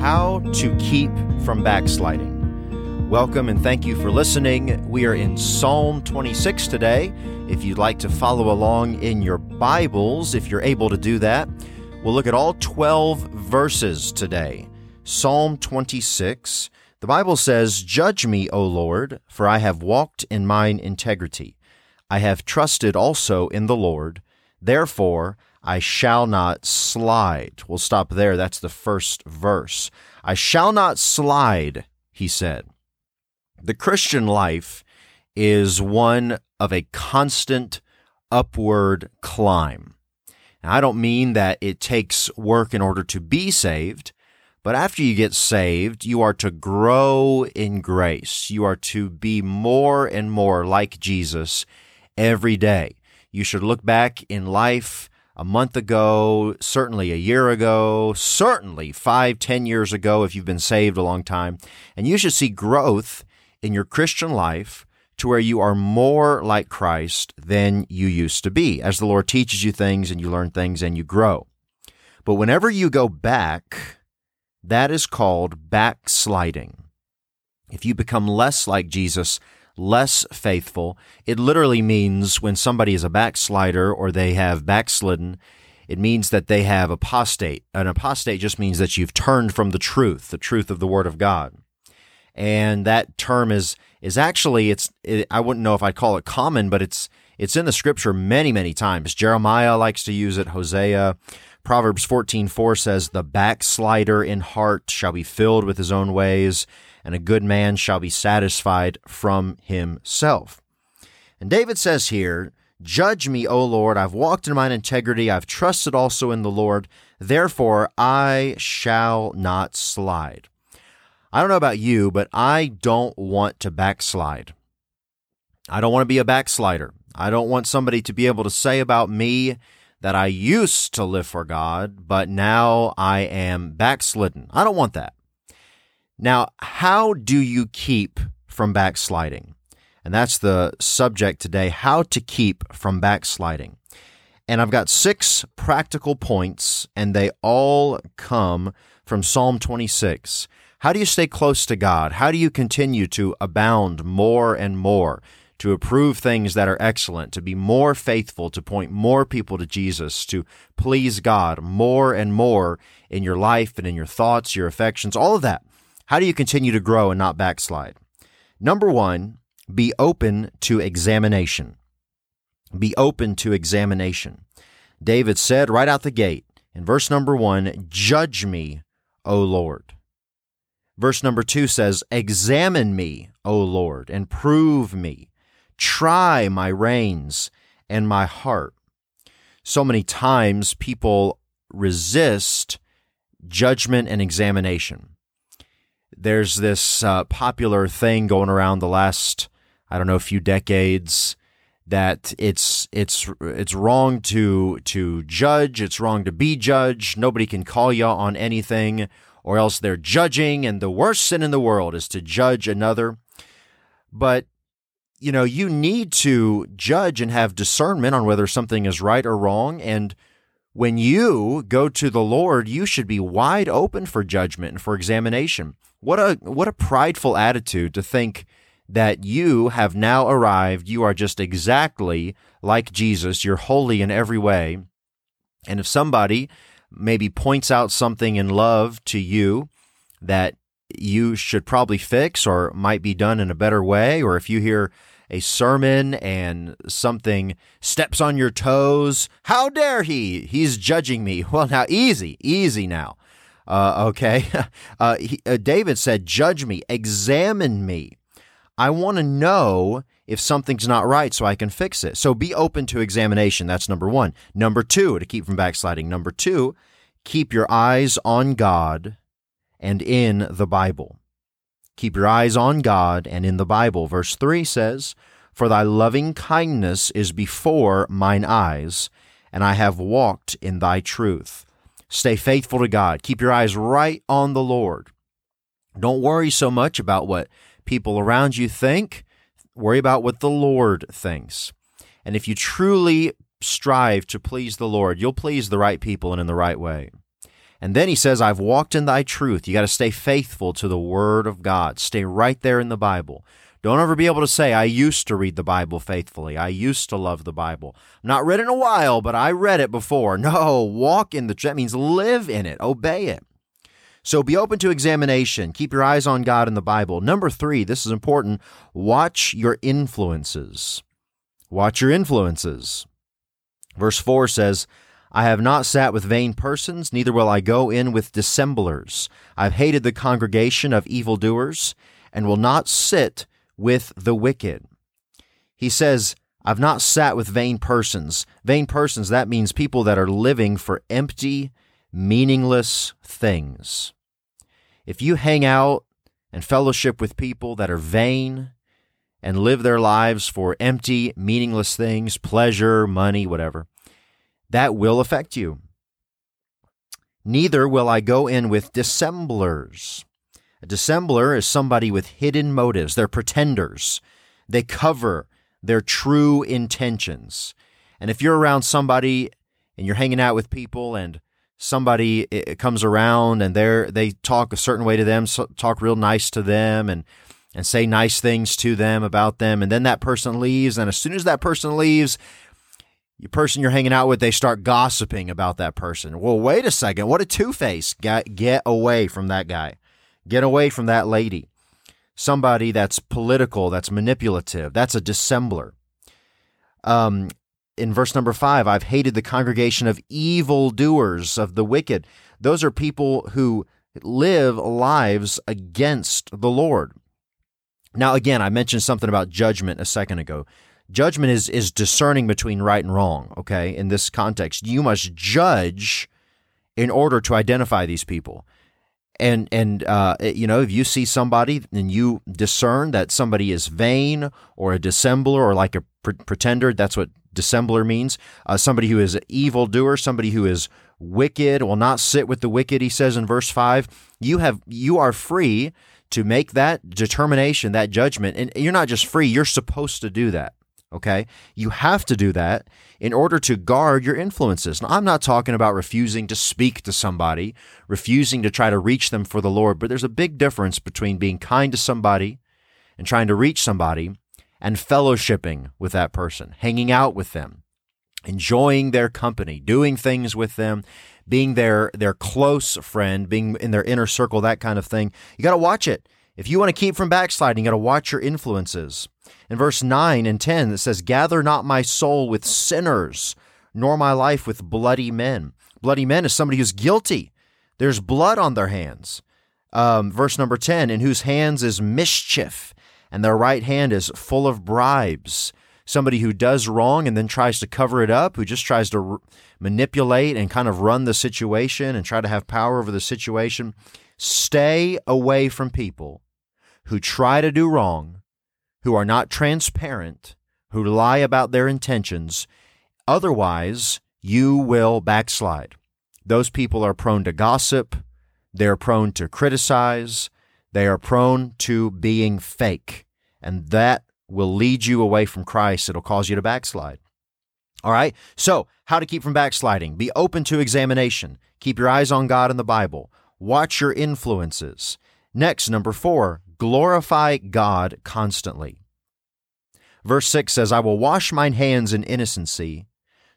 How to keep from backsliding. Welcome and thank you for listening. We are in Psalm 26 today. If you'd like to follow along in your Bibles, if you're able to do that, we'll look at all 12 verses today. Psalm 26. The Bible says, Judge me, O Lord, for I have walked in mine integrity. I have trusted also in the Lord. Therefore, I shall not slide. We'll stop there. That's the first verse. I shall not slide, he said. The Christian life is one of a constant upward climb. Now, I don't mean that it takes work in order to be saved, but after you get saved, you are to grow in grace. You are to be more and more like Jesus every day. You should look back in life a month ago, certainly a year ago, certainly five, ten years ago if you've been saved a long time. And you should see growth in your Christian life to where you are more like Christ than you used to be as the Lord teaches you things and you learn things and you grow. But whenever you go back, that is called backsliding. If you become less like Jesus, less faithful. It literally means when somebody is a backslider or they have backslidden, it means that they have apostate. An apostate just means that you've turned from the truth, the truth of the Word of God. And that term is is actually it's it, I wouldn't know if I'd call it common, but it's it's in the scripture many many times. Jeremiah likes to use it. Hosea, Proverbs fourteen four says, "The backslider in heart shall be filled with his own ways." and a good man shall be satisfied from himself. And David says here, Judge me, O Lord, I've walked in mine integrity, I've trusted also in the Lord, therefore I shall not slide. I don't know about you, but I don't want to backslide. I don't want to be a backslider. I don't want somebody to be able to say about me that I used to live for God, but now I am backslidden. I don't want that. Now, how do you keep from backsliding? And that's the subject today how to keep from backsliding. And I've got six practical points, and they all come from Psalm 26. How do you stay close to God? How do you continue to abound more and more, to approve things that are excellent, to be more faithful, to point more people to Jesus, to please God more and more in your life and in your thoughts, your affections, all of that? How do you continue to grow and not backslide? Number one, be open to examination. Be open to examination. David said right out the gate in verse number one, Judge me, O Lord. Verse number two says, Examine me, O Lord, and prove me. Try my reins and my heart. So many times people resist judgment and examination there's this uh, popular thing going around the last I don't know a few decades that it's it's it's wrong to to judge it's wrong to be judged nobody can call you on anything or else they're judging and the worst sin in the world is to judge another but you know you need to judge and have discernment on whether something is right or wrong and when you go to the Lord, you should be wide open for judgment and for examination. What a what a prideful attitude to think that you have now arrived, you are just exactly like Jesus, you're holy in every way. And if somebody maybe points out something in love to you that you should probably fix or might be done in a better way, or if you hear a sermon and something steps on your toes, how dare he? He's judging me. Well, now, easy, easy now. Uh, okay. Uh, he, uh, David said, Judge me, examine me. I want to know if something's not right so I can fix it. So be open to examination. That's number one. Number two, to keep from backsliding. Number two, keep your eyes on God and in the Bible. Keep your eyes on God and in the Bible. Verse 3 says, For thy loving kindness is before mine eyes, and I have walked in thy truth. Stay faithful to God. Keep your eyes right on the Lord. Don't worry so much about what people around you think. Worry about what the Lord thinks. And if you truly strive to please the Lord, you'll please the right people and in the right way. And then he says, I've walked in thy truth. You got to stay faithful to the word of God. Stay right there in the Bible. Don't ever be able to say, I used to read the Bible faithfully. I used to love the Bible. not read in a while, but I read it before. No, walk in the, that means live in it, obey it. So be open to examination. Keep your eyes on God in the Bible. Number three, this is important. Watch your influences. Watch your influences. Verse 4 says, I have not sat with vain persons, neither will I go in with dissemblers. I've hated the congregation of evildoers, and will not sit with the wicked. He says, I've not sat with vain persons. Vain persons, that means people that are living for empty, meaningless things. If you hang out and fellowship with people that are vain and live their lives for empty, meaningless things, pleasure, money, whatever, that will affect you. Neither will I go in with dissemblers. A dissembler is somebody with hidden motives. They're pretenders. They cover their true intentions. And if you're around somebody and you're hanging out with people and somebody eh, eh, comes around and they they talk a certain way to them, talk real nice to them and and say nice things to them about them and then that person leaves and as soon as that person leaves the person you're hanging out with they start gossiping about that person. Well, wait a second. What a two-face. Get get away from that guy. Get away from that lady. Somebody that's political, that's manipulative, that's a dissembler. Um, in verse number five, I've hated the congregation of evildoers, of the wicked. Those are people who live lives against the Lord. Now, again, I mentioned something about judgment a second ago. Judgment is, is discerning between right and wrong, okay? In this context, you must judge in order to identify these people. And, and uh, you know, if you see somebody and you discern that somebody is vain or a dissembler or like a pre- pretender, that's what dissembler means uh, somebody who is an evildoer, somebody who is wicked, will not sit with the wicked. He says in verse five, you have you are free to make that determination, that judgment, and you're not just free; you're supposed to do that. Okay, you have to do that in order to guard your influences. Now, I'm not talking about refusing to speak to somebody, refusing to try to reach them for the Lord, but there's a big difference between being kind to somebody and trying to reach somebody and fellowshipping with that person, hanging out with them, enjoying their company, doing things with them, being their their close friend, being in their inner circle, that kind of thing. You got to watch it. If you want to keep from backsliding, you got to watch your influences. In verse 9 and 10, it says, Gather not my soul with sinners, nor my life with bloody men. Bloody men is somebody who's guilty. There's blood on their hands. Um, verse number 10, in whose hands is mischief, and their right hand is full of bribes. Somebody who does wrong and then tries to cover it up, who just tries to r- manipulate and kind of run the situation and try to have power over the situation. Stay away from people who try to do wrong, who are not transparent, who lie about their intentions. Otherwise, you will backslide. Those people are prone to gossip, they're prone to criticize, they are prone to being fake, and that will lead you away from Christ. It'll cause you to backslide. All right. So, how to keep from backsliding? Be open to examination. Keep your eyes on God and the Bible. Watch your influences. Next, number four, glorify God constantly. Verse 6 says, I will wash mine hands in innocency,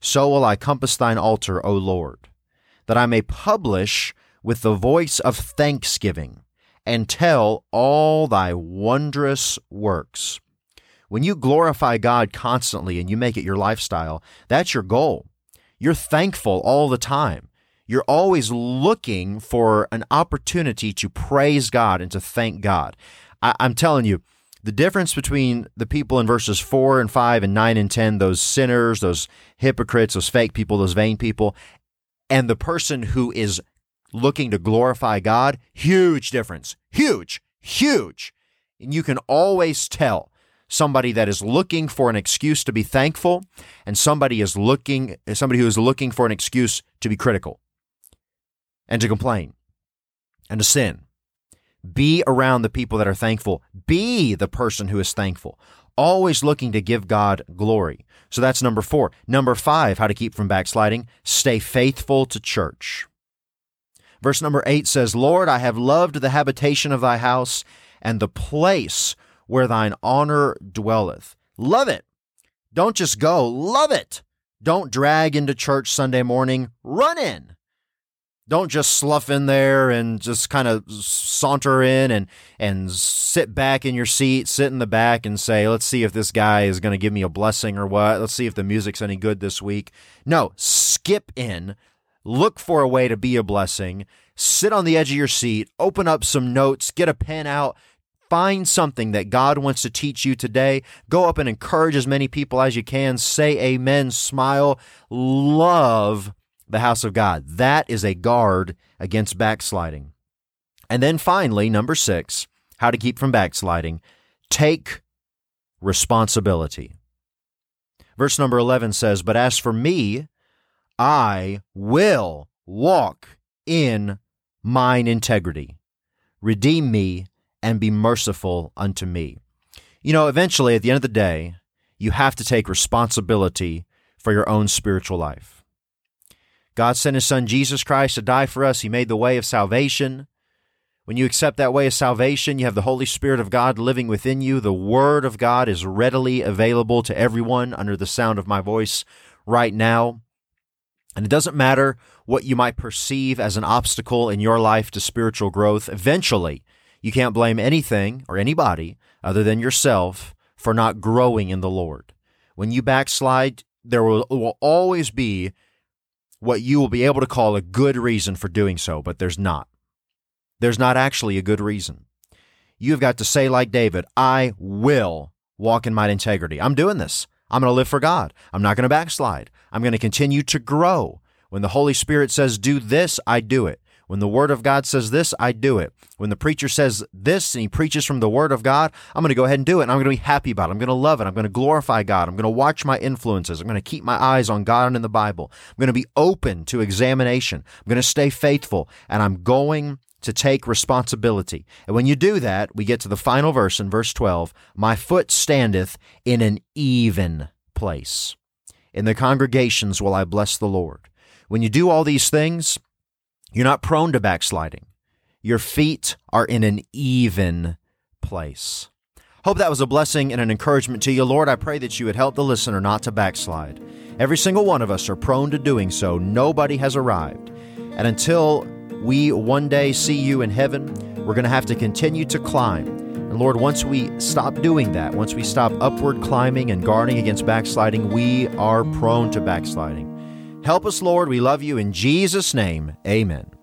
so will I compass thine altar, O Lord, that I may publish with the voice of thanksgiving and tell all thy wondrous works. When you glorify God constantly and you make it your lifestyle, that's your goal. You're thankful all the time. You're always looking for an opportunity to praise God and to thank God. I, am telling you, the difference between the people in verses 4 and 5 and 9 and 10, those sinners, those hypocrites, those fake people, those vain people, and the person who is looking to glorify God, huge difference. Huge, huge. And you can always tell somebody that is looking for an excuse to be thankful and somebody is looking somebody who is looking for an excuse to be critical and to complain and to sin. Be around the people that are thankful. Be the person who is thankful. Always looking to give God glory. So that's number four. Number five, how to keep from backsliding. Stay faithful to church. Verse number 8 says, Lord, I have loved the habitation of thy house and the place where thine honor dwelleth. Love it. Don't just go, love it. Don't drag into church Sunday morning, run in. Don't just slough in there and just kind of saunter in and and sit back in your seat, sit in the back and say, "Let's see if this guy is going to give me a blessing or what. Let's see if the music's any good this week." No, skip in, look for a way to be a blessing, sit on the edge of your seat, open up some notes, get a pen out, find something that God wants to teach you today. Go up and encourage as many people as you can. Say amen, smile, love the house of God. That is a guard against backsliding. And then finally, number six, how to keep from backsliding take responsibility. Verse number 11 says, But as for me, I will walk in mine integrity. Redeem me and be merciful unto me. You know, eventually, at the end of the day, you have to take responsibility for your own spiritual life. God sent His Son Jesus Christ to die for us. He made the way of salvation. When you accept that way of salvation, you have the Holy Spirit of God living within you. The Word of God is readily available to everyone under the sound of my voice right now. And it doesn't matter what you might perceive as an obstacle in your life to spiritual growth. Eventually, you can't blame anything or anybody other than yourself for not growing in the Lord. When you backslide, there will, will always be what you will be able to call a good reason for doing so, but there's not. There's not actually a good reason. You've got to say, like David, I will walk in my integrity. I'm doing this. I'm going to live for God. I'm not going to backslide. I'm going to continue to grow. When the Holy Spirit says, do this, I do it. When the Word of God says this, I do it. When the preacher says this and he preaches from the Word of God, I'm going to go ahead and do it. And I'm going to be happy about it. I'm going to love it. I'm going to glorify God. I'm going to watch my influences. I'm going to keep my eyes on God and in the Bible. I'm going to be open to examination. I'm going to stay faithful. And I'm going to take responsibility. And when you do that, we get to the final verse in verse 12 My foot standeth in an even place. In the congregations will I bless the Lord. When you do all these things, you're not prone to backsliding. Your feet are in an even place. Hope that was a blessing and an encouragement to you. Lord, I pray that you would help the listener not to backslide. Every single one of us are prone to doing so. Nobody has arrived. And until we one day see you in heaven, we're going to have to continue to climb. And Lord, once we stop doing that, once we stop upward climbing and guarding against backsliding, we are prone to backsliding. Help us, Lord. We love you. In Jesus' name, amen.